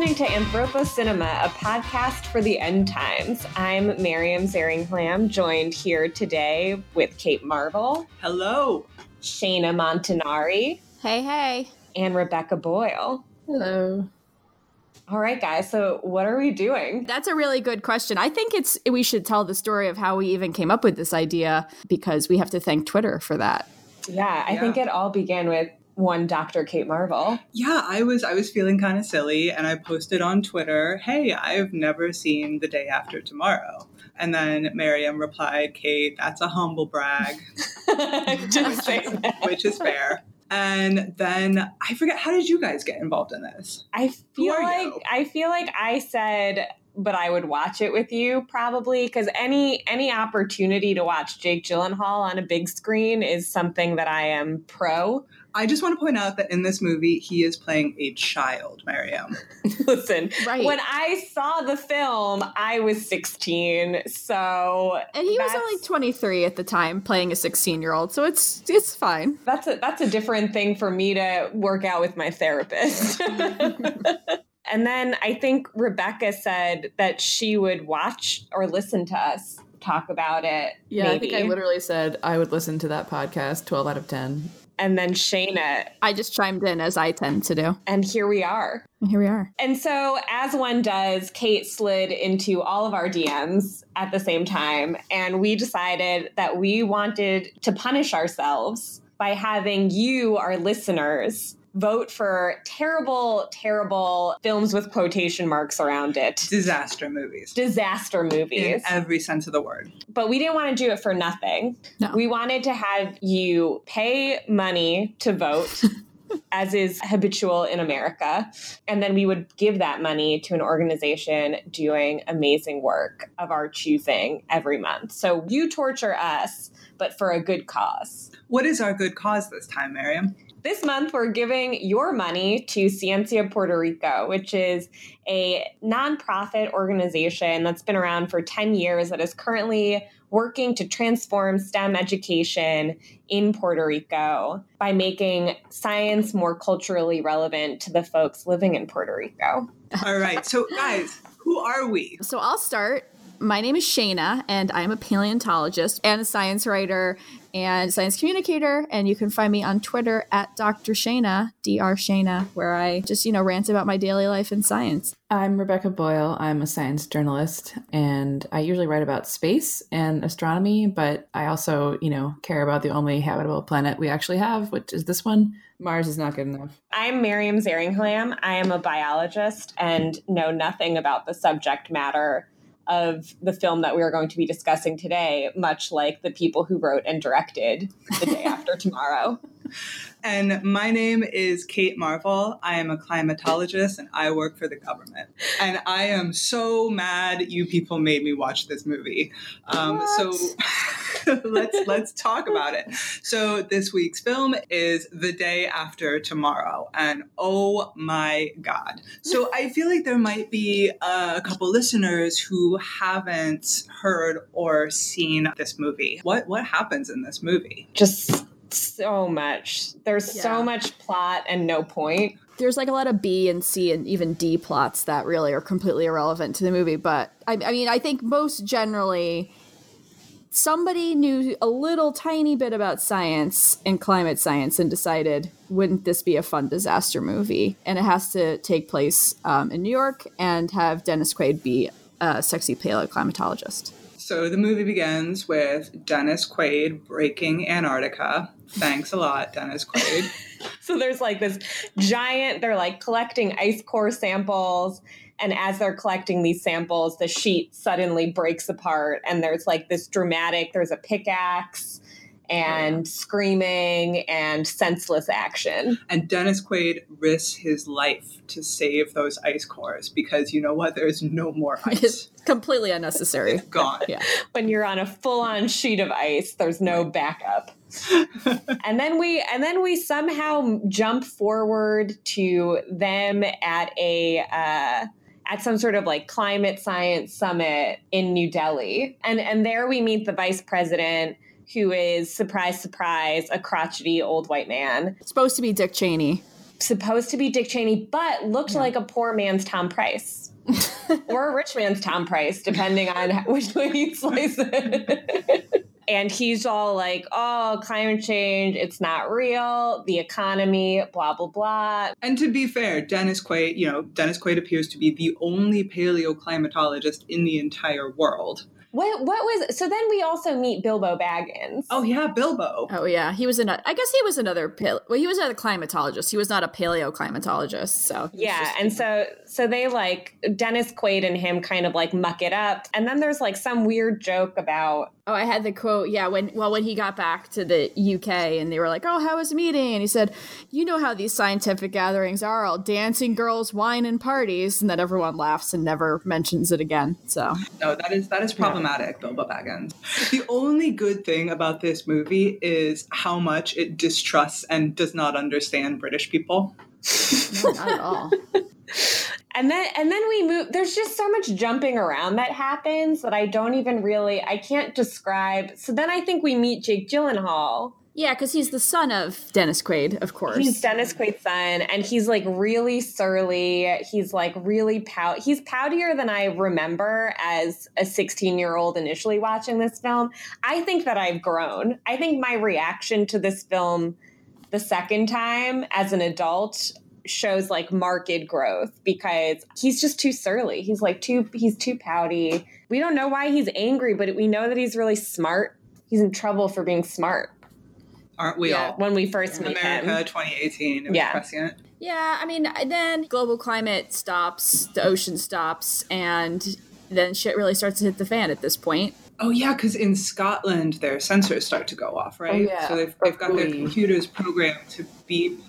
listening to Anthropocinema, a podcast for the end times. I'm Miriam Zarringhalam, joined here today with Kate Marvel. Hello. Shaena Montanari. Hey, hey. And Rebecca Boyle. Hello. All right, guys. So, what are we doing? That's a really good question. I think it's we should tell the story of how we even came up with this idea because we have to thank Twitter for that. Yeah, I yeah. think it all began with one Dr. Kate Marvel. Yeah, I was I was feeling kind of silly and I posted on Twitter, "Hey, I've never seen The Day After Tomorrow." And then Miriam replied, "Kate, that's a humble brag." Just which, is, which is fair. And then I forget how did you guys get involved in this? I feel like you? I feel like I said but I would watch it with you probably because any any opportunity to watch Jake Gyllenhaal on a big screen is something that I am pro. I just want to point out that in this movie, he is playing a child, Miriam. Listen, right. when I saw the film, I was 16. So And he was only 23 at the time playing a 16-year-old. So it's it's fine. That's a that's a different thing for me to work out with my therapist. and then I think Rebecca said that she would watch or listen to us talk about it. Yeah, maybe. I think I literally said I would listen to that podcast 12 out of 10 and then Shaena. I just chimed in as I tend to do. And here we are. And here we are. And so, as one does, Kate slid into all of our DMs at the same time. And we decided that we wanted to punish ourselves by having you, our listeners, vote for terrible, terrible films with quotation marks around it. Disaster movies. Disaster movies. In every sense of the word. But we didn't want to do it for nothing. No. We wanted to have you pay money to vote. as is habitual in America. And then we would give that money to an organization doing amazing work of our choosing every month. So you torture us, but for a good cause. What is our good cause this time, Miriam? This month, we're giving your money to Ciencia Puerto Rico, which is a nonprofit organization that's been around for 10 years that is currently working to transform STEM education in Puerto Rico by making science more culturally relevant to the folks living in Puerto Rico. All right. So, guys, who are we? So, I'll start. My name is Shaena, and I'm a paleontologist and a science writer and science communicator. And you can find me on Twitter at Dr. Shaena, Dr. Shaena, where I just, you know, rant about my daily life in science. I'm Rebecca Boyle. I'm a science journalist, and I usually write about space and astronomy, but I also, you know, care about the only habitable planet we actually have, which is this one. Mars is not good enough. I'm Miriam Zarringhalam. I am a biologist and know nothing about the subject matter of the film that we are going to be discussing today, much like the people who wrote and directed The Day After Tomorrow. And my name is Kate Marvel. I am a climatologist and I work for the government. And I am so mad you people made me watch this movie. Um, so let's let's talk about it. So this week's film is The Day After Tomorrow, and oh my god! So I feel like there might be a couple listeners who haven't heard or seen this movie. What what happens in this movie? Just so much. There's yeah. so much plot and no point. There's like a lot of B and C and even D plots that really are completely irrelevant to the movie. But I, I mean, I think most generally, somebody knew a little tiny bit about science and climate science and decided, wouldn't this be a fun disaster movie? And it has to take place um, in New York and have Dennis Quaid be a sexy paleoclimatologist. So the movie begins with Dennis Quaid breaking Antarctica. Thanks a lot, Dennis Quaid. so there's like this giant, they're like collecting ice core samples. And as they're collecting these samples, the sheet suddenly breaks apart. And there's like this dramatic, there's a pickaxe and screaming and senseless action. And Dennis Quaid risks his life to save those ice cores because you know what? There's no more ice. It's completely unnecessary. It's gone. Yeah. When you're on a full-on sheet of ice, there's no backup. and then we and then we somehow jump forward to them at a uh, at some sort of like climate science summit in New Delhi. And and there we meet the vice president who is surprise surprise a crotchety old white man supposed to be dick cheney supposed to be Dick Cheney, but looked like a poor man's Tom Price. or a rich man's Tom Price, depending on which way you slice it. and he's all like, oh, climate change, it's not real, the economy, blah, blah, blah. And to be fair, Dennis Quaid, you know, Dennis Quaid appears to be the only paleoclimatologist in the entire world. What what was so then we also meet Bilbo Baggins. Oh yeah, Bilbo. Oh yeah, he was another. I guess he was another. Pale, well, he was another climatologist. He was not a paleoclimatologist. So yeah, and so so they like Dennis Quaid and him kind of like muck it up, and then there's like some weird joke about. Oh, I had the quote. Yeah, when well when he got back to the UK and they were like, "Oh, how was the meeting?" and he said, "You know how these scientific gatherings are, all dancing, girls, wine, and parties," and then everyone laughs and never mentions it again. So no, that is that is problematic. Yeah Bilbo Baggins. The only good thing about this movie is how much it distrusts and does not understand British people. no, not at all. and then and then we move there's just so much jumping around that happens that I don't even really I can't describe. So then I think we meet Jake Gyllenhaal yeah, because he's the son of Dennis Quaid, of course. He's Dennis Quaid's son, and he's like really surly. He's like really pout. He's poutier than I remember as a 16 year old initially watching this film. I think that I've grown. I think my reaction to this film the second time as an adult shows like marked growth because he's just too surly. He's like too he's too pouty. We don't know why he's angry, but we know that he's really smart. He's in trouble for being smart aren't we yeah, all? When we first meet America, him. 2018. Yeah. prescient. Yeah, I mean, then global climate stops, the ocean stops, and then shit really starts to hit the fan at this point. Oh yeah, because in Scotland their sensors start to go off, right? Oh, yeah. So they've, they've got their computers programmed to beep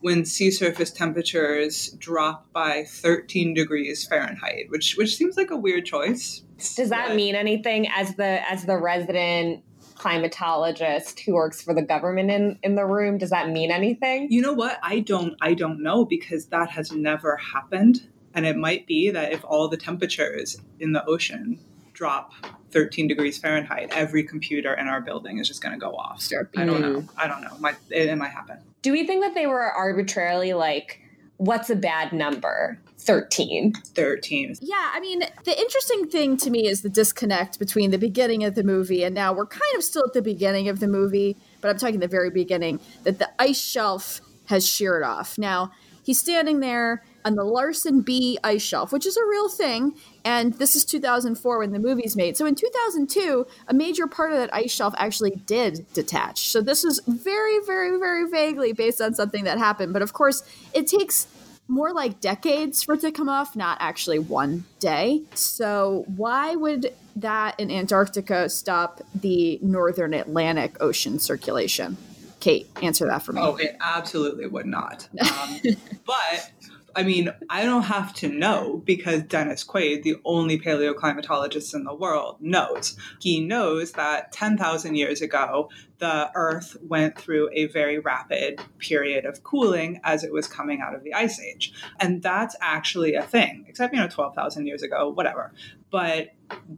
when sea surface temperatures drop by 13 degrees Fahrenheit, which which seems like a weird choice. Does that but, mean anything as the as the resident climatologist who works for the government in, in the room. Does that mean anything? You know what? I don't I don't know because that has never happened. And it might be that if all the temperatures in the ocean drop 13 degrees Fahrenheit, every computer in our building is just going to go off. I don't know. I don't know. Might, it, it might happen. Do we think that they were arbitrarily like, what's a bad number? 13. 13. Yeah, I mean, the interesting thing to me is the disconnect between the beginning of the movie and now we're kind of still at the beginning of the movie, but I'm talking the very beginning, that the ice shelf has sheared off. Now, he's standing there on the Larsen B ice shelf, which is a real thing. And this is 2004 when the movie's made. So in 2002, a major part of that ice shelf actually did detach. So this is very, very, very vaguely based on something that happened. But of course, it takes more like decades for it to come off, not actually one day. So, why would that in Antarctica stop the northern Atlantic Ocean circulation? Kate, answer that for me. Oh, it absolutely would not. Um, but I mean, I don't have to know because Dennis Quaid, the only paleoclimatologist in the world, knows. He knows that 10,000 years ago, the Earth went through a very rapid period of cooling as it was coming out of the Ice Age. And that's actually a thing, except, you know, 12,000 years ago, whatever. But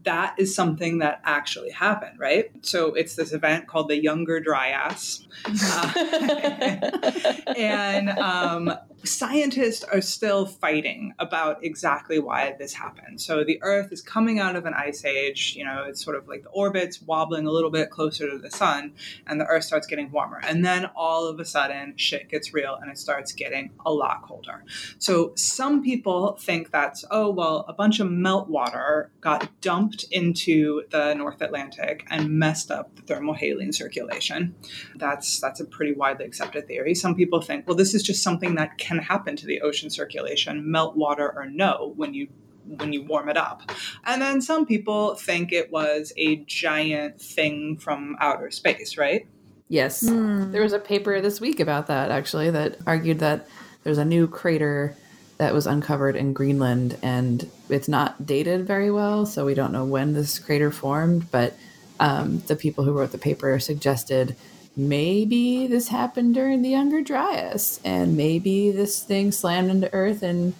that is something that actually happened, right? So it's this event called the Younger Dryas. Uh, and um, scientists are still fighting about exactly why this happened. So the Earth is coming out of an ice age, you know, it's sort of like the orbit's wobbling a little bit closer to the sun, and the Earth starts getting warmer. And then all of a sudden, shit gets real and it starts getting a lot colder. So some people think that's, oh, well, a bunch of meltwater got dumped into the North Atlantic and messed up the thermohaline circulation. That's that's a pretty widely accepted theory. Some people think, well, this is just something that can happen to the ocean circulation, meltwater or no, when you when you warm it up. And then some people think it was a giant thing from outer space, right? Yes. Mm. There was a paper this week about that actually that argued that there's a new crater that was uncovered in Greenland and it's not dated very well, so we don't know when this crater formed, but um, the people who wrote the paper suggested maybe this happened during the Younger Dryas, and maybe this thing slammed into Earth and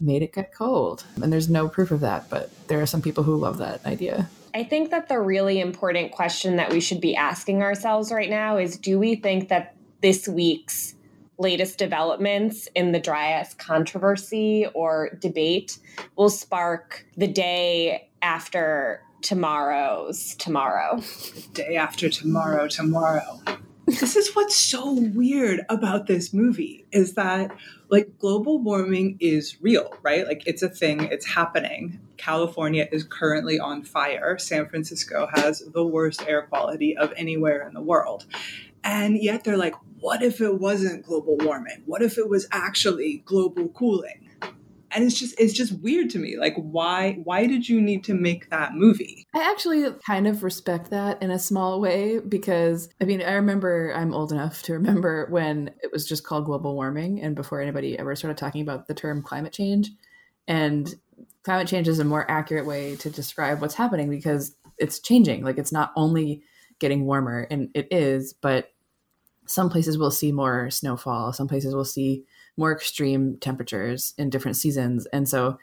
made it get cold. And there's no proof of that, but there are some people who love that idea. I think that the really important question that we should be asking ourselves right now is do we think that this week's latest developments in the Dryas controversy or debate will spark the day after tomorrow's tomorrow. The day after tomorrow, tomorrow. this is what's so weird about this movie is that like global warming is real, right? Like it's a thing, it's happening. California is currently on fire. San Francisco has the worst air quality of anywhere in the world. And yet they're like, what if it wasn't global warming? What if it was actually global cooling? and it's just it's just weird to me like why why did you need to make that movie i actually kind of respect that in a small way because i mean i remember i'm old enough to remember when it was just called global warming and before anybody ever started talking about the term climate change and climate change is a more accurate way to describe what's happening because it's changing like it's not only getting warmer and it is but some places will see more snowfall some places will see more extreme temperatures in different seasons. And so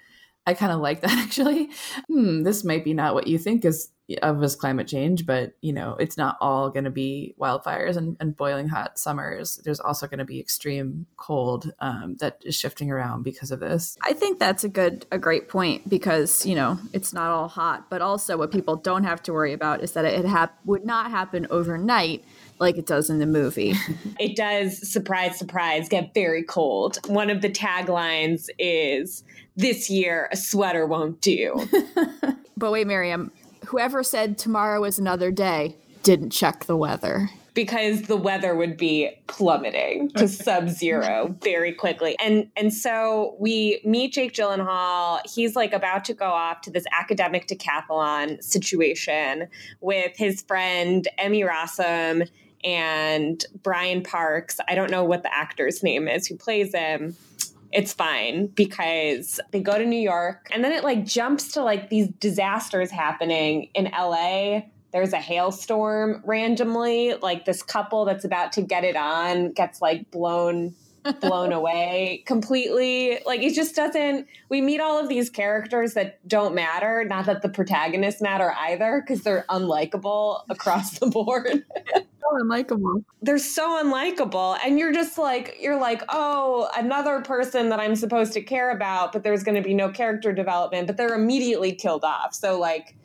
I kind of like that actually. Hmm, this might be not what you think is of as climate change, but you know, it's not all going to be wildfires and, and, boiling hot summers. There's also going to be extreme cold um, that is shifting around because of this. I think that's a good, a great point because you know it's not all hot, but also what people don't have to worry about is that it hap- would not happen overnight like it does in the movie. it does, surprise, surprise, get very cold. One of the taglines is this year a sweater won't do. but wait, Miriam, whoever said tomorrow is another day didn't check the weather because the weather would be plummeting to sub-zero very quickly. And and so we meet Jake Gyllenhaal. He's like about to go off to this academic decathlon situation with his friend Emmy Rossum and Brian Parks. I don't know what the actor's name is who plays him. It's fine because they go to New York and then it like jumps to like these disasters happening in LA. There's a hailstorm randomly. Like this couple that's about to get it on gets like blown blown away completely. Like it just doesn't. We meet all of these characters that don't matter. Not that the protagonists matter either, because they're unlikable across the board. so unlikable. They're so unlikable, and you're just like you're like, oh, another person that I'm supposed to care about, but there's going to be no character development. But they're immediately killed off. So like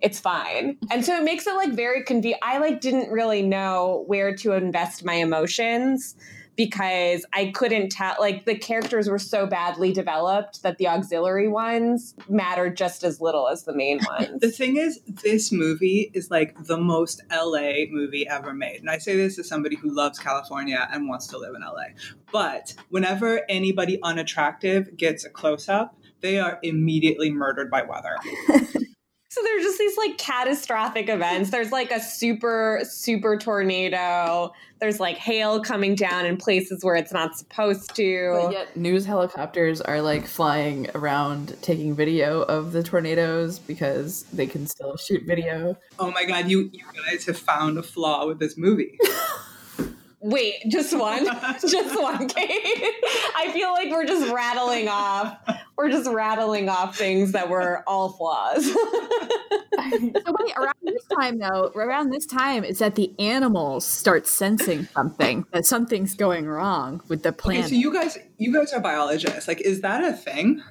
it's fine. And so it makes it like very convenient. I like didn't really know where to invest my emotions because I couldn't tell, like, the characters were so badly developed that the auxiliary ones mattered just as little as the main ones. the thing is, this movie is like the most LA movie ever made. And I say this as somebody who loves California and wants to live in LA. But whenever anybody unattractive gets a close up, they are immediately murdered by weather. So there's just these like catastrophic events. There's like a super, super tornado. There's like hail coming down in places where it's not supposed to. But yet news helicopters are like flying around taking video of the tornadoes because they can still shoot video. Oh my god, you you guys have found a flaw with this movie. Wait, just one? just one, Kate? I feel like we're just rattling off. We're just rattling off things that were all flaws. so wait, around this time though, around this time is that the animals start sensing something, that something's going wrong with the planet. Okay, so you guys you guys are biologists. Like, is that a thing?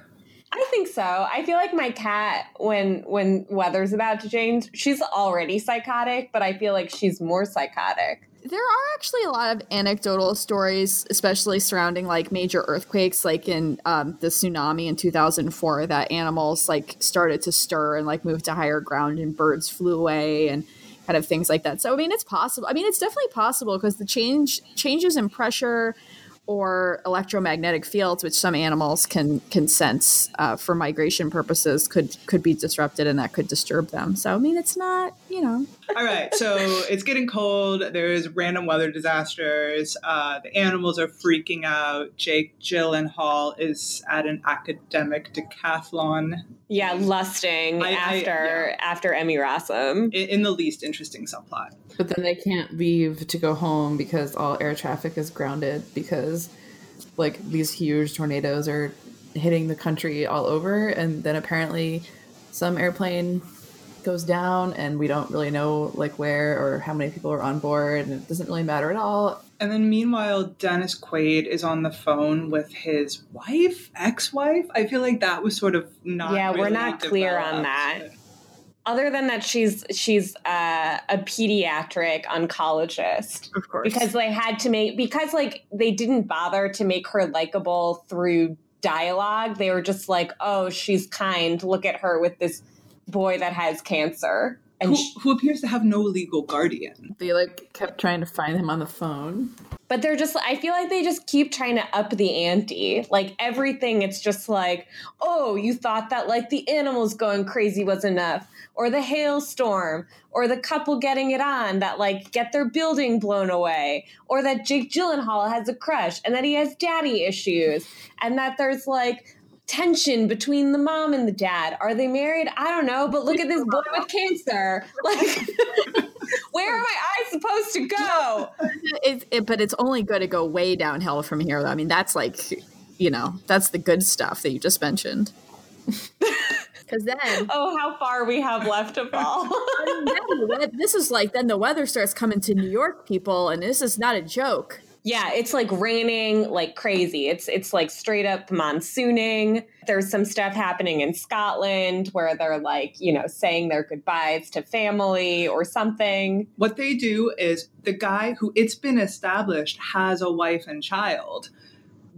I think so. I feel like my cat, when when weather's about to change, she's already psychotic, but I feel like she's more psychotic there are actually a lot of anecdotal stories, especially surrounding like major earthquakes, like in um, the tsunami in 2004, that animals like started to stir and like move to higher ground and birds flew away and kind of things like that. So I mean, it's possible. I mean, it's definitely possible because the change changes in pressure or electromagnetic fields, which some animals can can sense uh, for migration purposes, could could be disrupted, and that could disturb them. So, I mean, it's not, you know. All right, so it's getting cold. There's random weather disasters. Uh, the animals are freaking out. Jake Gyllenhaal is at an academic decathlon. Yeah, lusting I, after I, yeah. after Emmy Rossum. In, in the least interesting subplot. But then they can't leave to go home because all air traffic is grounded because like these huge tornadoes are hitting the country all over and then apparently some airplane goes down and we don't really know like where or how many people are on board and it doesn't really matter at all And then meanwhile, Dennis Quaid is on the phone with his wife, ex-wife. I feel like that was sort of not. Yeah, we're really not clear on that. Other than that, she's she's uh, a pediatric oncologist Of course. because they had to make because like they didn't bother to make her likable through dialogue. They were just like, oh, she's kind. Look at her with this boy that has cancer. And Who, sh- who appears to have no legal guardian. they like kept trying to find him on the phone but they're just i feel like they just keep trying to up the ante like everything it's just like oh you thought that like the animals going crazy was enough or the hailstorm or the couple getting it on that like get their building blown away or that jake gyllenhaal has a crush and that he has daddy issues and that there's like tension between the mom and the dad are they married i don't know but look at this boy with cancer like where are my eyes supposed to go it, it, but it's only going to go way downhill from here. Though. I mean, that's like, you know, that's the good stuff that you just mentioned. Because then, Oh, how far we have left to fall. then this is like then the weather starts coming to New York, people, and this is not a joke. yeah, it's like raining like crazy. It's it's like straight up monsooning. There's some stuff happening in Scotland where they're like, you know, saying their goodbyes to family or something. What they do is the guy who it's been established has a wife and child.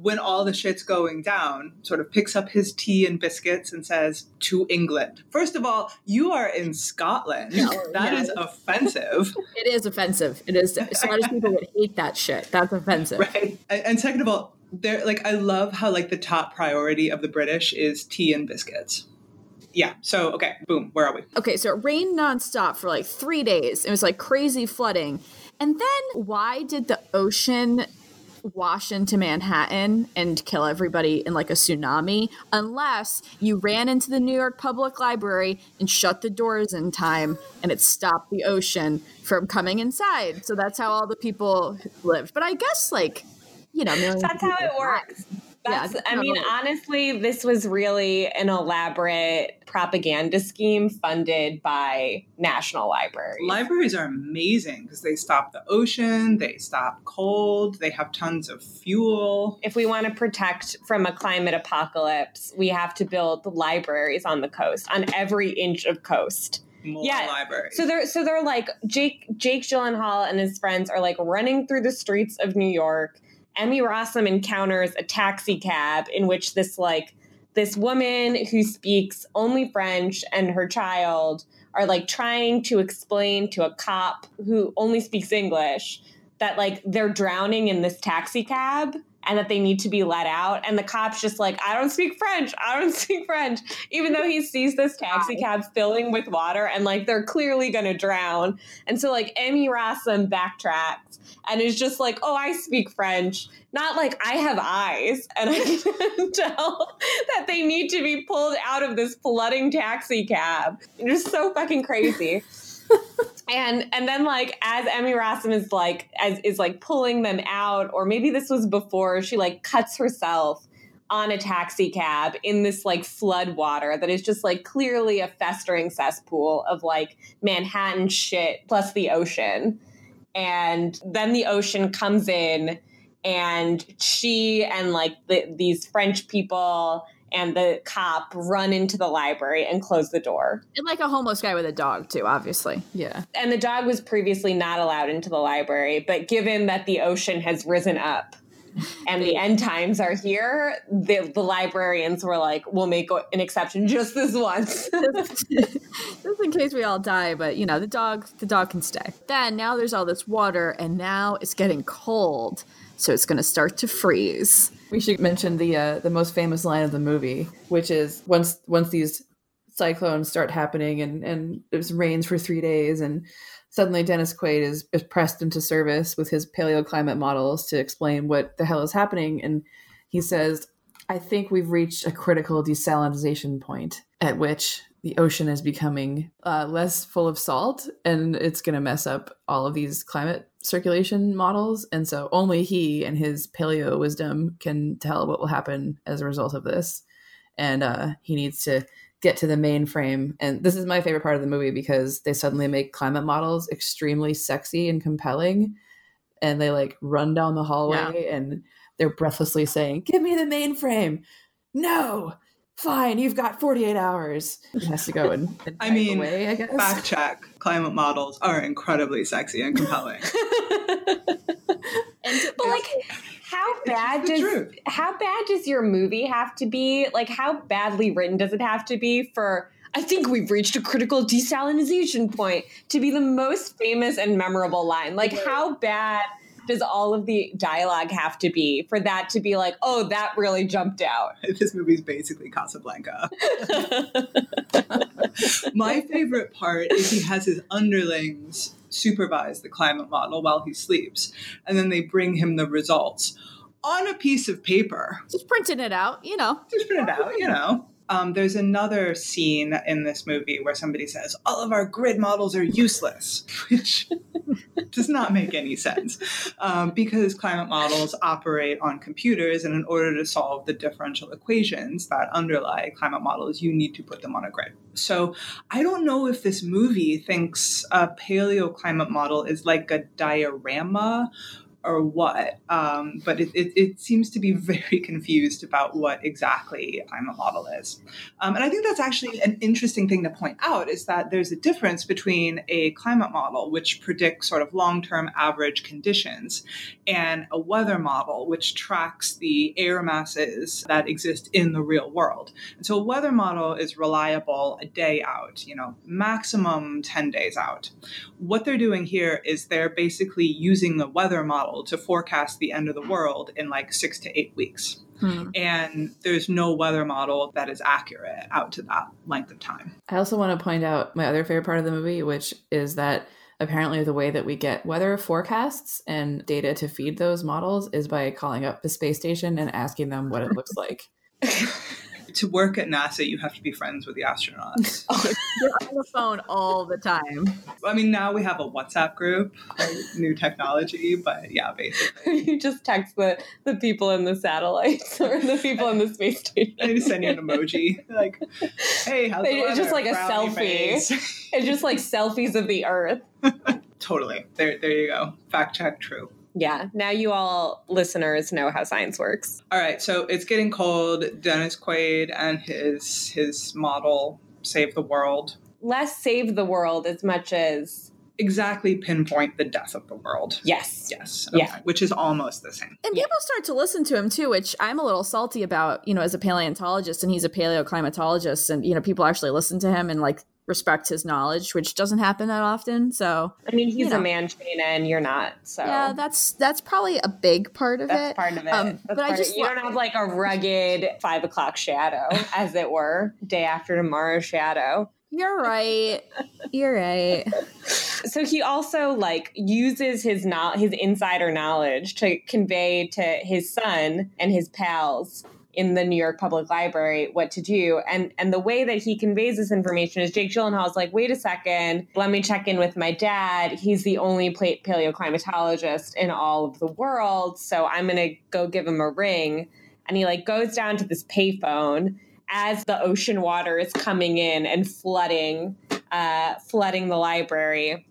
When all the shit's going down, sort of picks up his tea and biscuits and says to England. First of all, you are in Scotland. That yeah. is offensive. It is offensive. It is. Scottish people would hate that shit. That's offensive. right and, and second of all they're like i love how like the top priority of the british is tea and biscuits yeah so okay boom where are we Okay, so it rained nonstop for like three days. It was like crazy flooding. And then why did the ocean wash into Manhattan and kill everybody in like a tsunami? Unless you ran into the New York Public Library and shut the doors in time and it stopped the ocean from coming inside. So that's how all the people lived. But I guess like, you know, That's how it works. That's, Yeah, I mean, honestly, this was really an elaborate propaganda scheme funded by national libraries. libraries are amazing because they stop the ocean they stop cold they have tons of fuel if we want to protect from a climate apocalypse, we have to build libraries on the coast, on every inch of coast. more Yeah, libraries So they're so they're like Jake Jake Gyllenhaal and his friends are like running through the streets of New York. Emmy Rossum encounters a taxi cab in which this like this woman who speaks only French and her child are like trying to explain to a cop who only speaks English that like they're drowning in this taxi cab and that they need to be let out. And the cop's just like I don't speak French. I don't speak French. Even though he sees this taxi cab filling with water and like they're clearly going to drown. And so like Emmy Rossum backtracks and is just like oh I speak French. Not like I have eyes and I can tell that they need to be pulled out of this flooding taxi cab. It's just so fucking crazy and and then like as Emmy Rossum is like as is like pulling them out, or maybe this was before she like cuts herself on a taxi cab in this like flood water that is just like clearly a festering cesspool of like Manhattan shit plus the ocean. And then the ocean comes in and she and like the, these French people and the cop run into the library and close the door. And like a homeless guy with a dog, too, obviously. yeah and the dog was previously not allowed into the library but given that the ocean has risen up and the end times are here the, the librarians were like we'll make an exception just this once Just in case we all die, but you know, the dog the dog can stay. Then now there's all this water and now it's getting cold. So it's gonna start to freeze. We should mention the uh, the most famous line of the movie, which is once once these cyclones start happening and and it rains for three days, and suddenly Dennis Quaid is, is pressed into service with his paleoclimate models to explain what the hell is happening, and he says, "I think we've reached a critical desalinization point at which." The ocean is becoming uh, less full of salt, and it's going to mess up all of these climate circulation models. And so only he and his paleo wisdom can tell what will happen as a result of this. And uh, he needs to get to the mainframe. And this is my favorite part of the movie because they suddenly make climate models extremely sexy and compelling. And they like run down the hallway yeah. and they're breathlessly saying, Give me the mainframe. No, fine, you've got 48 hours. He has to go and, and I mean, away, I guess. Fact check climate models are incredibly sexy and compelling. and, but like how bad does how bad does your movie have to be? Like how badly written does it have to be for I think we've reached a critical desalinization point to be the most famous and memorable line. Like how bad does all of the dialogue have to be for that to be like, oh, that really jumped out? This movie's basically Casablanca. My favorite part is he has his underlings supervise the climate model while he sleeps, and then they bring him the results on a piece of paper. Just printing it out, you know. Just print it out, you know. Um, there's another scene in this movie where somebody says, All of our grid models are useless, which does not make any sense um, because climate models operate on computers. And in order to solve the differential equations that underlie climate models, you need to put them on a grid. So I don't know if this movie thinks a paleo climate model is like a diorama or what. Um, but it, it, it, seems to be very confused about what exactly I'm a model is. Um, and I think that's actually an interesting thing to point out is that there's a difference between a climate model, which predicts sort of long term average conditions, and a weather model, which tracks the air masses that exist in the real world. And so a weather model is reliable a day out, you know, maximum 10 days out. What they're doing here is they're basically using the weather model to forecast the end of the world in like six to eight weeks. Hmm. And there's no weather model that is accurate out to that length of time. I also want to point out my other favorite part of the movie, which is that apparently the way that we get weather forecasts and data to feed those models is by calling up the space station and asking them what it looks like. to work at NASA, you have to be friends with the astronauts. oh, you're on the phone all the time. I mean, now we have a WhatsApp group, new technology, but yeah, basically. you just text the, the people in the satellites or the people in the space station. They just send you an emoji, like, hey, how's the It's just like a selfie. it's just like selfies of the Earth. totally. There, there you go. Fact check, true. Yeah, now you all listeners know how science works. All right, so it's getting cold. Dennis Quaid and his his model save the world. Less save the world as much as exactly pinpoint the death of the world. Yes. Yes. Okay. Yeah. Which is almost the same. And people start to listen to him too, which I'm a little salty about, you know, as a paleontologist and he's a paleoclimatologist and, you know, people actually listen to him and like respect his knowledge, which doesn't happen that often. So I mean, he's you know. a man, and you're not. So yeah, that's that's probably a big part of that's it. Part of it. Um, but I just you don't have like a rugged five o'clock shadow, as it were, day after tomorrow shadow. You're right. You're right. So he also like uses his not his insider knowledge to convey to his son and his pals in the New York Public Library what to do. And and the way that he conveys this information is Jake Gyllenhaal's like, wait a second, let me check in with my dad. He's the only paleoclimatologist in all of the world, so I'm gonna go give him a ring. And he like goes down to this payphone as the ocean water is coming in and flooding, uh, flooding the library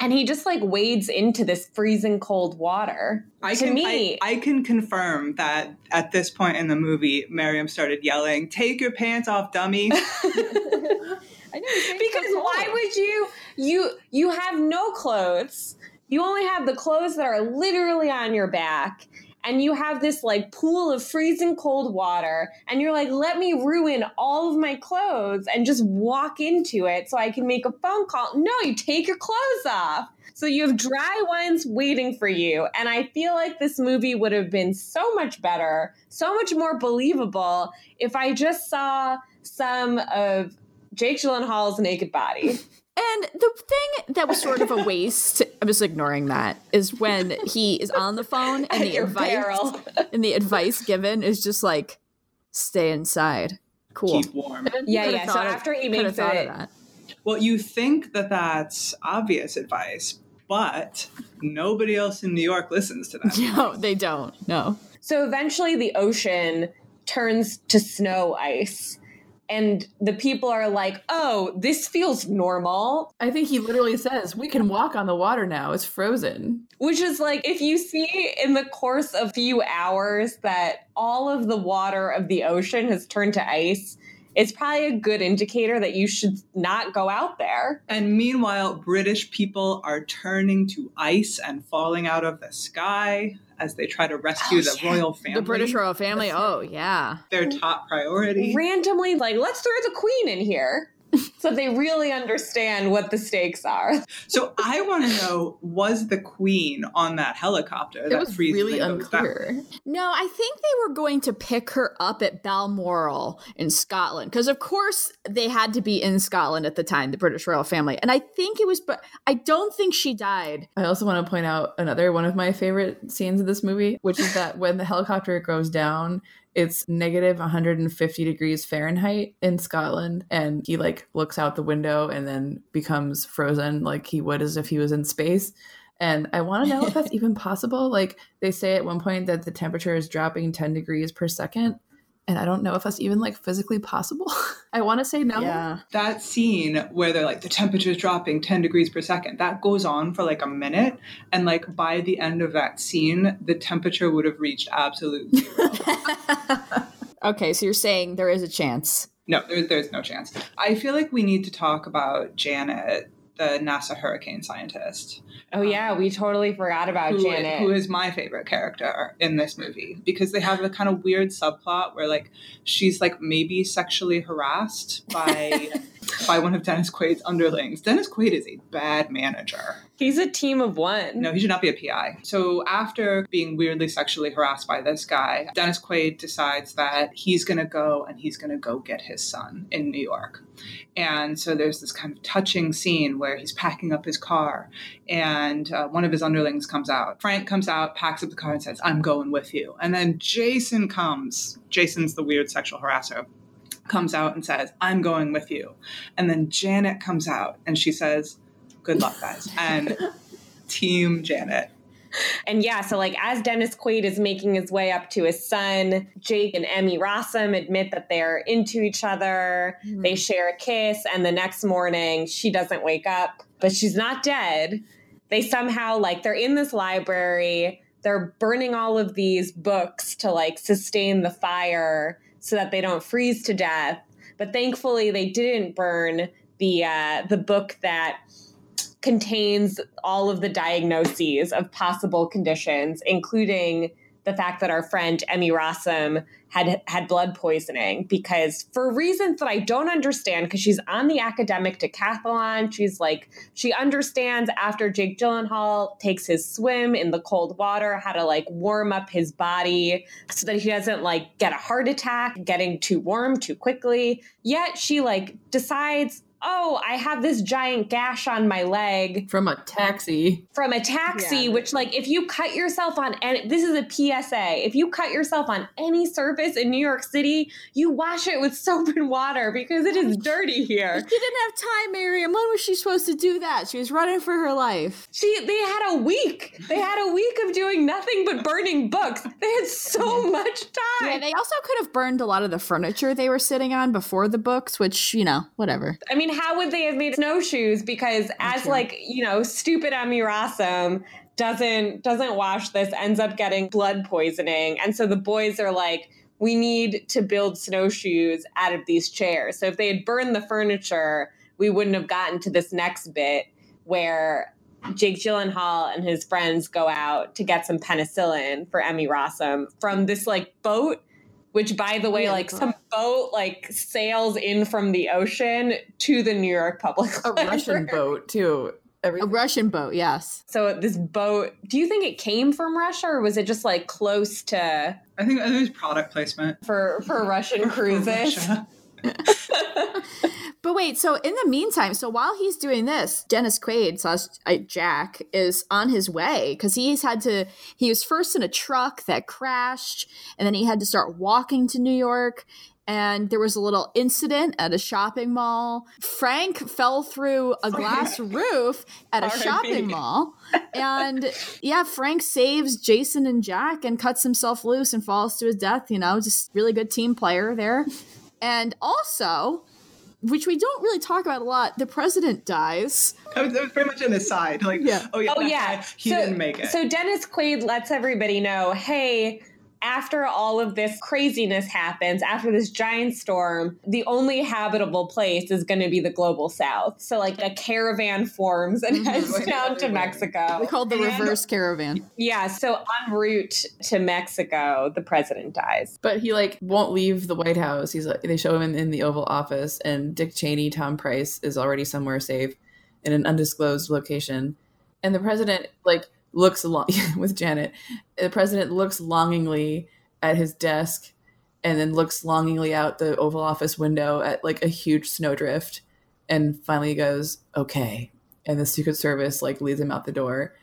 and he just like wades into this freezing cold water. I to can, me, I, I, can confirm that at this point in the movie, Miriam started yelling, "Take your pants off, dummy!" because why would you? You you have no clothes. You only have the clothes that are literally on your back, and you have this like pool of freezing cold water and you're like let me ruin all of my clothes and just walk into it so i can make a phone call. No you take your clothes off. So you have dry ones waiting for you and i feel like this movie would have been so much better so much more believable if i just saw some of jake gyllenhaal's naked body And the thing that was sort of a waste, I'm just ignoring that, is when he is on the phone and the advice and the advice given is just like, stay inside. Cool. Keep warm. Yeah, yeah. So after he makes it, well, you think that that's obvious advice, but nobody else in New York listens to that. No, they don't. No. So eventually, the ocean turns to snow ice and the people are like, "Oh, this feels normal." I think he literally says, "We can walk on the water now. It's frozen." Which is like if you see in the course of a few hours that all of the water of the ocean has turned to ice, it's probably a good indicator that you should not go out there. And meanwhile, British people are turning to ice and falling out of the sky as they try to rescue Oh, the yeah. royal family. The British royal family. Oh yeah. Their top priority. Randomly, like, let's throw the queen in here. so they really understand what the stakes are. So I want to know: Was the queen on that helicopter? It that was really Ringo's down? unclear. No, I think they were going to pick her up at Balmoral in Scotland because, of course, they had to be in Scotland at the time, the British royal family. And I think it was, but I don't think she died. I also want to point out another one of my favorite scenes of this movie, which is that when the helicopter goes down, it's negative 150 degrees Fahrenheit in Scotland, and he like looks out the window and then becomes frozen like he would as if he was in space. And I want to know if that's even possible. Like they say at one point that the temperature is dropping 10 degrees per second. And I don't know if that's even like physically possible. I want to say no. Yeah. That scene where they're like the temperature is dropping 10 degrees per second, that goes on for like a minute. And like by the end of that scene, the temperature would have reached absolute zero. Okay, so you're saying there is a chance. no, there, there's no chance. I feel like we need to talk about Janet, the NASA hurricane scientist. Oh yeah, we totally forgot about who, Janet. who is my favorite character in this movie because they have a kind of weird subplot where like she's like maybe sexually harassed by by one of Dennis Quaid's underlings. Dennis Quaid is a bad manager. He's a team of one. No, he should not be a PI. So after being weirdly sexually harassed by this guy, Dennis Quaid decides that he's going to go and he's going to go get his son in New York. And so there's this kind of touching scene where he's packing up his car and uh, one of his underlings comes out. Frank comes out, packs up the car and says, I'm going with you. And then Jason comes. Jason's the weird sexual harasser. Comes out and says, I'm going with you. And then Janet comes out and she says, Good luck, guys. And Team Janet. And yeah, so like as Dennis Quaid is making his way up to his son, Jake and Emmy Rossum admit that they're into each other. Mm-hmm. They share a kiss, and the next morning she doesn't wake up, but she's not dead. They somehow like they're in this library. They're burning all of these books to like sustain the fire so that they don't freeze to death. But thankfully, they didn't burn the uh, the book that contains all of the diagnoses of possible conditions, including the fact that our friend Emmy Rossum had had blood poisoning because for reasons that I don't understand because she's on the academic decathlon she's like she understands after Jake Gyllenhaal takes his swim in the cold water how to like warm up his body so that he doesn't like get a heart attack getting too warm too quickly. Yet she like decides oh, I have this giant gash on my leg From a taxi. from a taxi, Yeah. which, like, if you cut yourself on, and this is a PSA, if you cut yourself on any surface in New York City, you wash it with soap and water because it is dirty here. She didn't have time, Miriam. When was she supposed to do that? She was running for her life. She, they had a week. They had a week of doing nothing but burning books. They had so much time. Yeah, they also could have burned a lot of the furniture they were sitting on before the books, which, you know, whatever. I mean, how would they have made snowshoes? Because as like you know, stupid Emmy Rossum doesn't doesn't wash this, ends up getting blood poisoning, and so the boys are like, we need to build snowshoes out of these chairs. So if they had burned the furniture, we wouldn't have gotten to this next bit where Jake Gyllenhaal and his friends go out to get some penicillin for Emmy Rossum from this like boat which by the way Yeah, like some boat like sails in from the ocean to the new york public A Russian boat, too. Every- A Russian boat, yes. so this boat do you think it came from russia or was it just like close to I think I think it was product placement. for for russian for cruises Russia. But wait, so in the meantime, so while he's doing this, Dennis Quaid, slash uh, Jack, is on his way because he's had to. He was first in a truck that crashed, and then he had to start walking to New York. And there was a little incident at a shopping mall. Frank fell through a glass roof at a shopping mall. And yeah, Frank saves Jason and Jack and cuts himself loose and falls to his death. You know, just really good team player there. And also, which we don't really talk about a lot, the president dies. That was, that was pretty much an aside. Like, Yeah. oh yeah, Oh yeah, he so, didn't make it. So Dennis Quaid lets everybody know, hey. After all of this craziness happens, after this giant storm, the only habitable place is going to be the global south. So, like, a caravan forms and heads down wait, to. Mexico. We called the And- reverse caravan. Yeah, so en route to Mexico, the president dies. But he like won't leave the White House. He's like they show him in, in the Oval Office, and Dick Cheney, Tom Price is already somewhere safe in an undisclosed location, and the president like looks along with Janet. The president looks longingly at his desk, and then looks longingly out the Oval Office window at like a huge snowdrift, and finally goes okay. And the Secret Service like leads him out the door,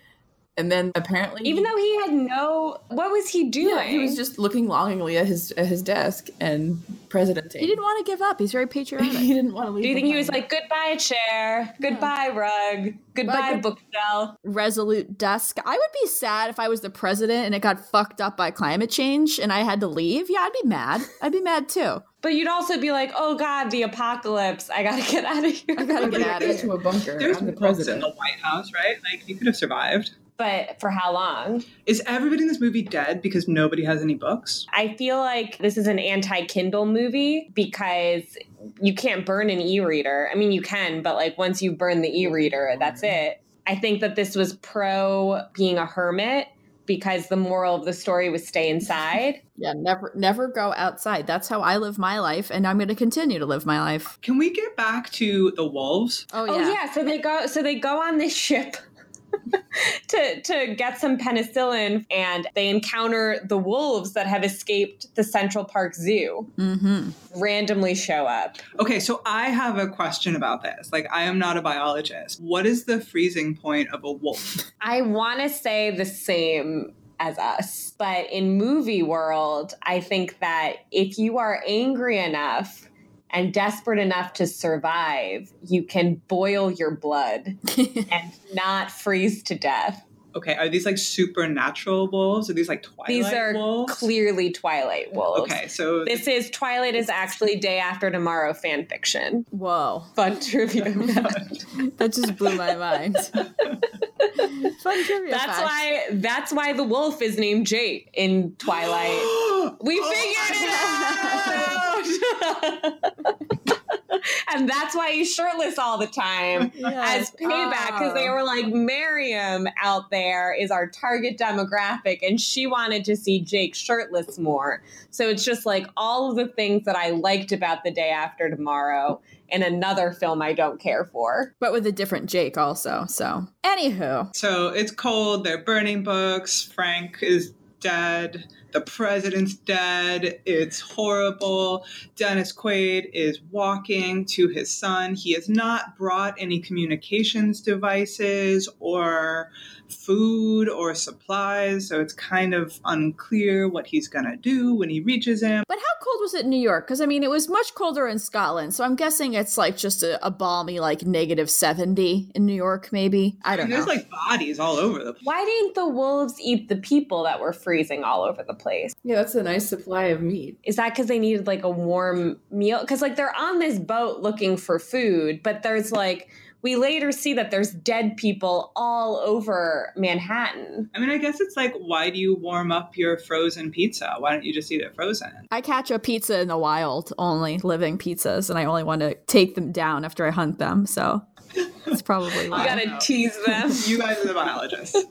and then apparently Even though he had no, what was he doing? yeah, he was just looking longingly at his at his desk and presidenting. He didn't want to give up. He's very patriotic. he didn't want to leave. Do you think he was like, goodbye, chair, goodbye, rug, goodbye, good- bookshelf? Resolute desk. I would be sad if I was the president and it got fucked up by climate change and I had to leave. Yeah, I'd be mad. I'd be mad too. But you'd also be like, oh God, the apocalypse. I gotta get out of here. I gotta get out of here. to a bunker? There's I'm the books in the White House, right? Like, he could have survived. But for how long? Is everybody in this movie dead because nobody has any books? I feel like this is an anti Kindle movie because you can't burn an e reader. I mean, you can, but like once you burn the e reader, that's it. I think that this was pro being a hermit because the moral of the story was stay inside. Yeah, never never go outside. That's how I live my life and I'm going to continue to live my life. Can we get back to the wolves? Oh, oh yeah. Oh yeah, so they go so they go on this ship to to get some penicillin and they encounter the wolves that have escaped the Central Park Zoo. Mhm. Randomly show up. Okay, so I have a question about this. Like, I am not a biologist. What is the freezing point of a wolf? I want to say the same as us, but in movie world, I think that if you are angry enough and desperate enough to survive, you can boil your blood and not freeze to death. Okay, are these like supernatural wolves? Are these like Twilight wolves? These are wolves? clearly Twilight wolves. Okay, so This is Twilight is actually Day After Tomorrow fan fiction. Whoa. Fun trivia. That just blew my mind. Fun trivia. that's fact. why that's why the wolf is named Jake in Twilight. We oh figured it out. and that's why he's shirtless all the time. As payback, because they Oh. were like, Miriam out there is our target demographic, and she wanted to see Jake shirtless more. So it's just like all of the things that I liked about The Day After Tomorrow in another film I don't care for. but with a different Jake also. So, anywho, So it's cold. They're burning books. Frank is dead. The president's dead. It's horrible. Dennis Quaid is walking to his son. He has not brought any communications devices or food or supplies. So it's kind of unclear what he's going to do when he reaches him. but how cold was it in New York? Because I mean, it was much colder in Scotland. So I'm guessing it's like just a, a balmy, like negative 70 in New York, maybe. I don't And know. there's like bodies all over the place. Why didn't the wolves eat the people that were freezing all over the place? Yeah, that's a nice supply of meat. Is that because they needed like a warm meal? Because like they're on this boat looking for food, but there's like we later see that there's dead people all over Manhattan. I mean, I guess it's like, why do you warm up your frozen pizza? Why don't you just eat it frozen? I catch a pizza in the wild, only living pizzas, and I only want to take them down after I hunt them. So it's probably You gotta tease them. You guys are the biologists.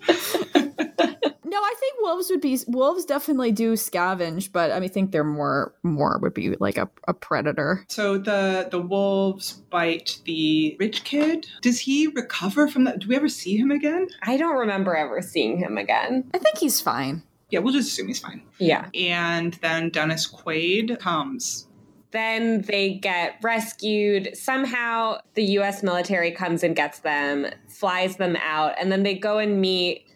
No, I think wolves would be wolves definitely do scavenge, but I mean, think they're more more would be like a, a predator. So the the wolves bite the rich kid. Does he recover from that? Do we ever see him again? I don't remember ever seeing him again. I think he's fine. Yeah, we'll just assume he's fine. Yeah. And then Dennis Quaid comes. Then they get rescued. Somehow the US military comes and gets them, flies them out, and then they go and meet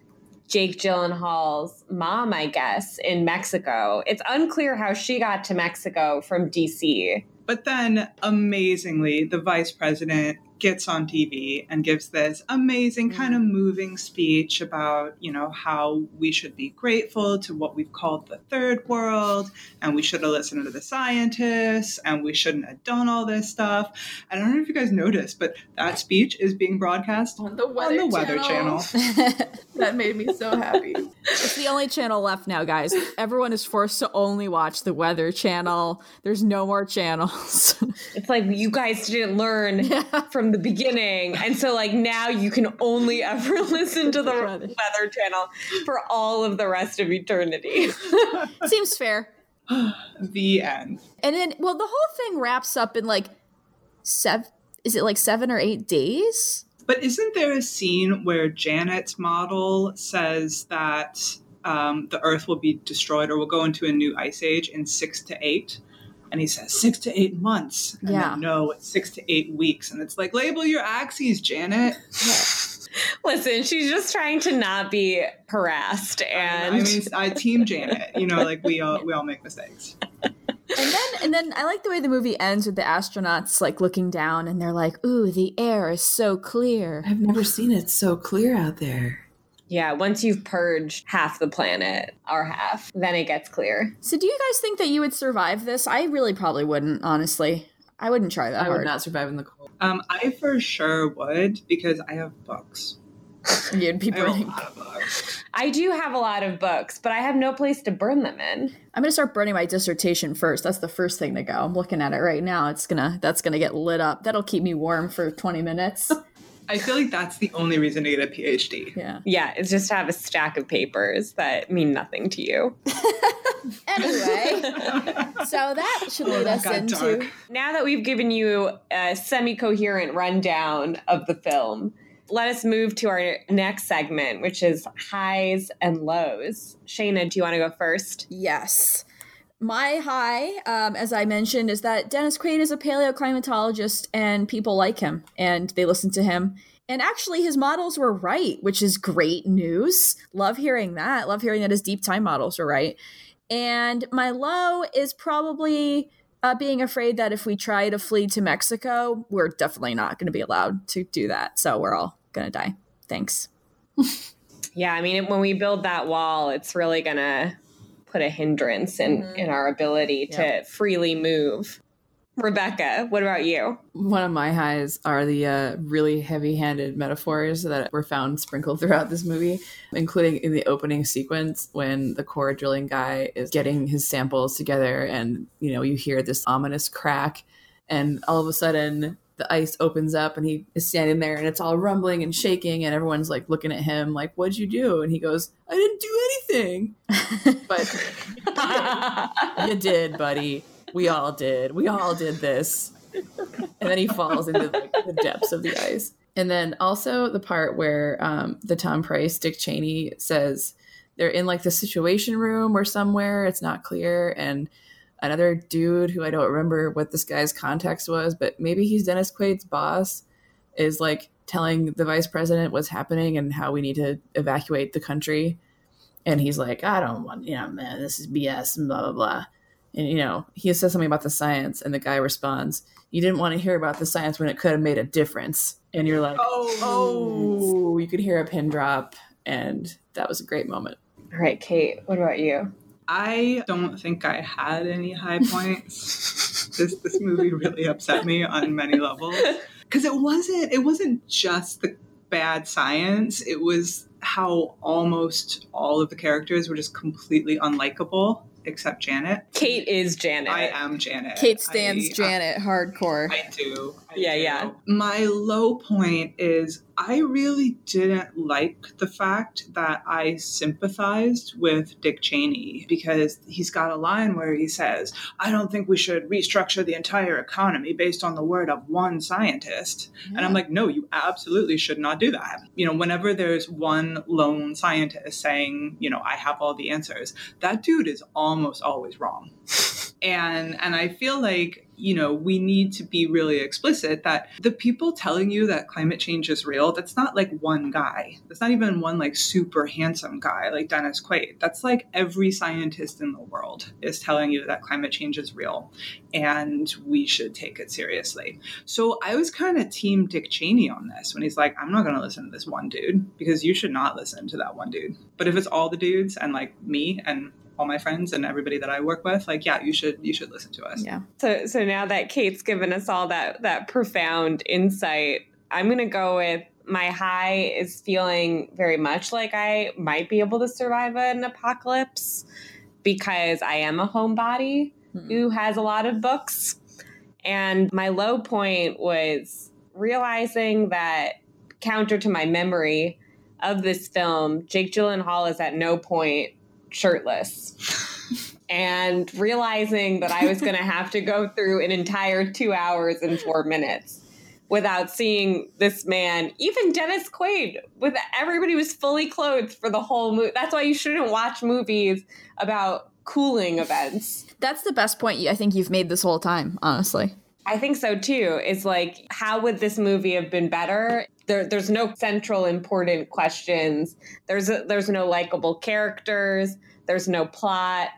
Jake Gyllenhaal's mom, I guess, in Mexico. It's unclear how she got to Mexico from DC. But then, amazingly, the vice president gets on TV and gives this amazing kind of moving speech about, you know, how we should be grateful to what we've called the third world and we should have listened to the scientists and we shouldn't have done all this stuff. I don't know if you guys noticed, but that speech is being broadcast on the Weather, on the weather channel. that made me so happy. It's the only channel left now, guys. Everyone is forced to only watch the Weather Channel. There's no more channels. It's like you guys didn't learn from the beginning. And so like now you can only ever listen to the Weather Channel for all of the rest of eternity. Seems fair. the end. And then, well, the whole thing wraps up in like seven. Is it like seven or eight days? But isn't there a scene where Janet's model says that um, the Earth will be destroyed or will go into a new ice age in six to eight? And he says six to eight months. And Yeah. then, no, it's six to eight weeks. And it's like, label your axes, Janet. Listen, she's just trying to not be harassed and I mean, I team Janet. You know, like we all we all make mistakes. And then, and then I like the way the movie ends with the astronauts like looking down and they're like, "Ooh, the air is so clear." I've never seen it so clear out there. yeah, once you've purged half the planet, or half, then it gets clear. So, do you guys think that you would survive this? I really probably wouldn't. Honestly, I wouldn't try that I hard. would not survive in the cold. Um, I for sure would because I have books. You'd be I burning. lot. I do have a lot of books, but I have no place to burn them in. I'm gonna start burning my dissertation first. That's the first thing to go. I'm looking at it right now. It's gonna that's gonna get lit up. That'll keep me warm for 20 minutes. I feel like that's the only reason to get a PhD. Yeah. Yeah, it's just to have a stack of papers that mean nothing to you. Anyway, so that should oh, lead that us into dark. Now that we've given you a semi coherent rundown of the film, let us move to our next segment, which is highs and lows. Shaena, do you want to go first? Yes. My high, um, as I mentioned, is that Dennis Quaid is a paleoclimatologist and people like him and they listen to him. And actually, his models were right, which is great news. Love hearing that. Love hearing that his deep time models were right. And my low is probably uh, being afraid that if we try to flee to Mexico, we're definitely not going to be allowed to do that. So we're all going to die. Thanks. Yeah, I mean, when we build that wall, it's really going to put a hindrance in, in our ability to freely move. Rebecca, what about you? One of my highs are the uh, really heavy handed metaphors that were found sprinkled throughout this movie, including in the opening sequence when the core drilling guy is getting his samples together and, you know, you hear this ominous crack, and all of a sudden the ice opens up and he is standing there and it's all rumbling and shaking, and everyone's like looking at him like, What'd you do? And he goes, I didn't do anything. but you did, buddy. We all did. We all did this. And then he falls into like, the depths of the ice. And then also the part where um, the Tom Price, Dick Cheney says they're in like the situation room or somewhere. It's not clear. And another dude who I don't remember what this guy's context was, but maybe he's Dennis Quaid's boss, is like telling the vice president what's happening and how we need to evacuate the country. And he's like, I don't want, you know, man, this is BS and blah, blah, blah. And, you know, he says something about the science, and the guy responds, You didn't want to hear about the science when it could have made a difference. And you're like, Oh, Oh, you could hear a pin drop. And that was a great moment. All right, Kate, what about you? I don't think I had any high points. this this movie really upset me on many levels because it wasn't it wasn't just the bad science. It was how almost all of the characters were just completely unlikable except Janet. Kate is Janet. I am Janet. Kate stands I- Janet hardcore. I do. I Yeah, do. yeah. My low point is I really didn't like the fact that I sympathized with Dick Cheney because he's got a line where he says, I don't think we should restructure the entire economy based on the word of one scientist. And I'm like, no, you absolutely should not do that. You know, whenever there's one lone scientist saying, you know, I have all the answers, that dude is almost always wrong and and I feel like you know, we need to be really explicit that the people telling you that climate change is real, that's not like one guy. That's not even one like super handsome guy like Dennis Quaid. That's like every scientist in the world is telling you that climate change is real and we should take it seriously. So I was kind of team Dick Cheney on this when he's like, I'm not going to listen to this one dude because you should not listen to that one dude. But if it's all the dudes and like me and all my friends and everybody that I work with, like, yeah, you should you should listen to us. Yeah. So so now that Kate's given us all that that profound insight, I'm gonna go with my high is feeling very much like I might be able to survive an apocalypse because I am a homebody mm-hmm. who has a lot of books. And my low point was realizing that counter to my memory of this film, Jake Gyllenhaal is at no point shirtless. and realizing that I was going to have to go through an entire two hours and four minutes without seeing this man, even Dennis Quaid, with everybody was fully clothed for the whole movie. That's why you shouldn't watch movies about cooling events. That's the best point I think you've made this whole time, honestly. I think so too. It's like, how would this movie have been better? There, there's no central important questions. There's a, there's no likable characters. There's no plot.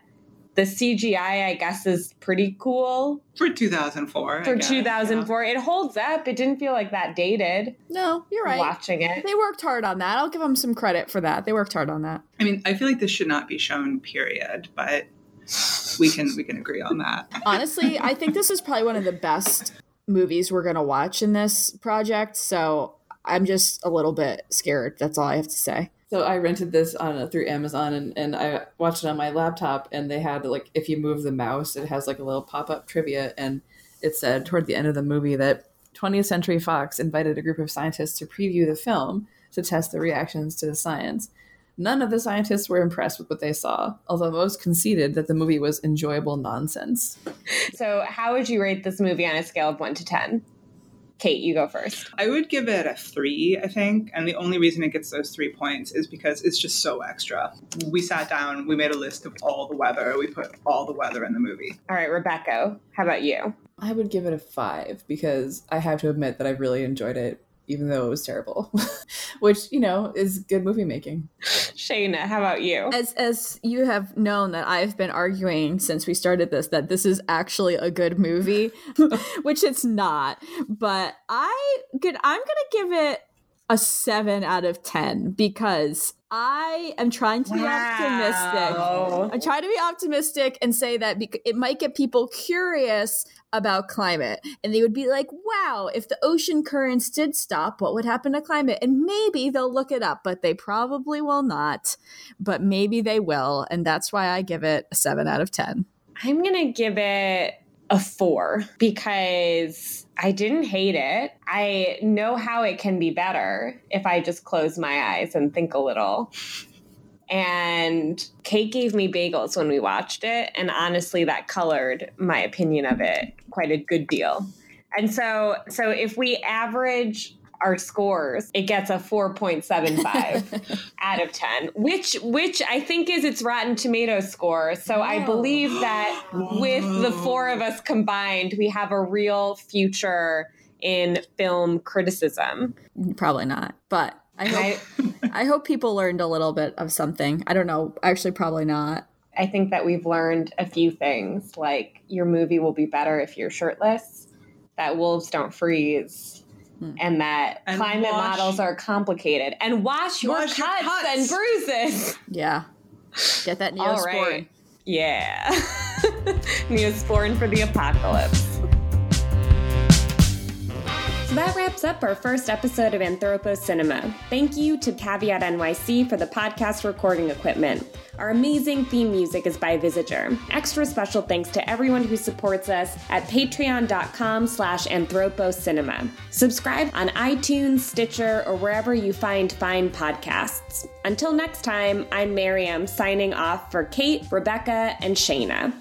The CGI, I guess, is pretty cool for 2004. For guess, 2004, yeah. it holds up. It didn't feel like that dated. No, you're right. Watching it, they worked hard on that. I'll give them some credit for that. They worked hard on that. I mean, I feel like this should not be shown. Period. But we can we can agree on that. Honestly, I think this is probably one of the best movies we're gonna watch in this project. So I'm just a little bit scared. That's all I have to say. So I rented this on through Amazon and, and I watched it on my laptop and they had like if you move the mouse it has like a little pop-up trivia and it said toward the end of the movie that 20th Century Fox invited a group of scientists to preview the film to test the reactions to the science. None of the scientists were impressed with what they saw, although most conceded that the movie was enjoyable nonsense. So, how would you rate this movie on a scale of 1 to 10? Kate, you go first. I would give it a three, I think. And the only reason it gets those three points is because it's just so extra. We sat down, we made a list of all the weather, we put all the weather in the movie. All right, Rebecca, how about you? I would give it a five because I have to admit that I really enjoyed it even though it was terrible, which you know is good movie making. Shaena, how about you? As as you have known that I've been arguing since we started this that this is actually a good movie, which it's not. But I could I'm gonna give it a seven out of ten because I am trying to be wow. optimistic. I'm trying to be optimistic and say that it might get people curious about climate. And they would be like, wow, if the ocean currents did stop, what would happen to climate? And maybe they'll look it up, but they probably will not. But maybe they will. And that's why I give it a seven out of 10. I'm going to give it a four because I didn't hate it. I know how it can be better if I just close my eyes and think a little. And Kate gave me bagels when we watched it. And honestly, that colored my opinion of it quite a good deal. And so, so if we average our scores, it gets a 4.75 out of 10, which which I think is its Rotten Tomatoes score. So. I believe that with the four of us combined, we have a real future in film criticism. Probably not, but I hope, I hope people learned a little bit of something. I don't know. Actually, probably not. I think that we've learned a few things, like your movie will be better if you're shirtless, that wolves don't freeze, Hmm. and that and climate wash, models are complicated. And wash your, wash cuts, your cuts, and bruises. Yeah. Get that Neosporin. Right. Yeah. Neosporin for the apocalypse. So that wraps up our first episode of Anthropo Cinema. Thank you to Caveat NYC for the podcast recording equipment. Our amazing theme music is by Visager. Extra special thanks to everyone who supports us at patreon.com slash anthropocinema. Subscribe on iTunes, Stitcher, or wherever you find fine podcasts. Until next time, I'm Miriam signing off for Kate, Rebecca, and Shaena.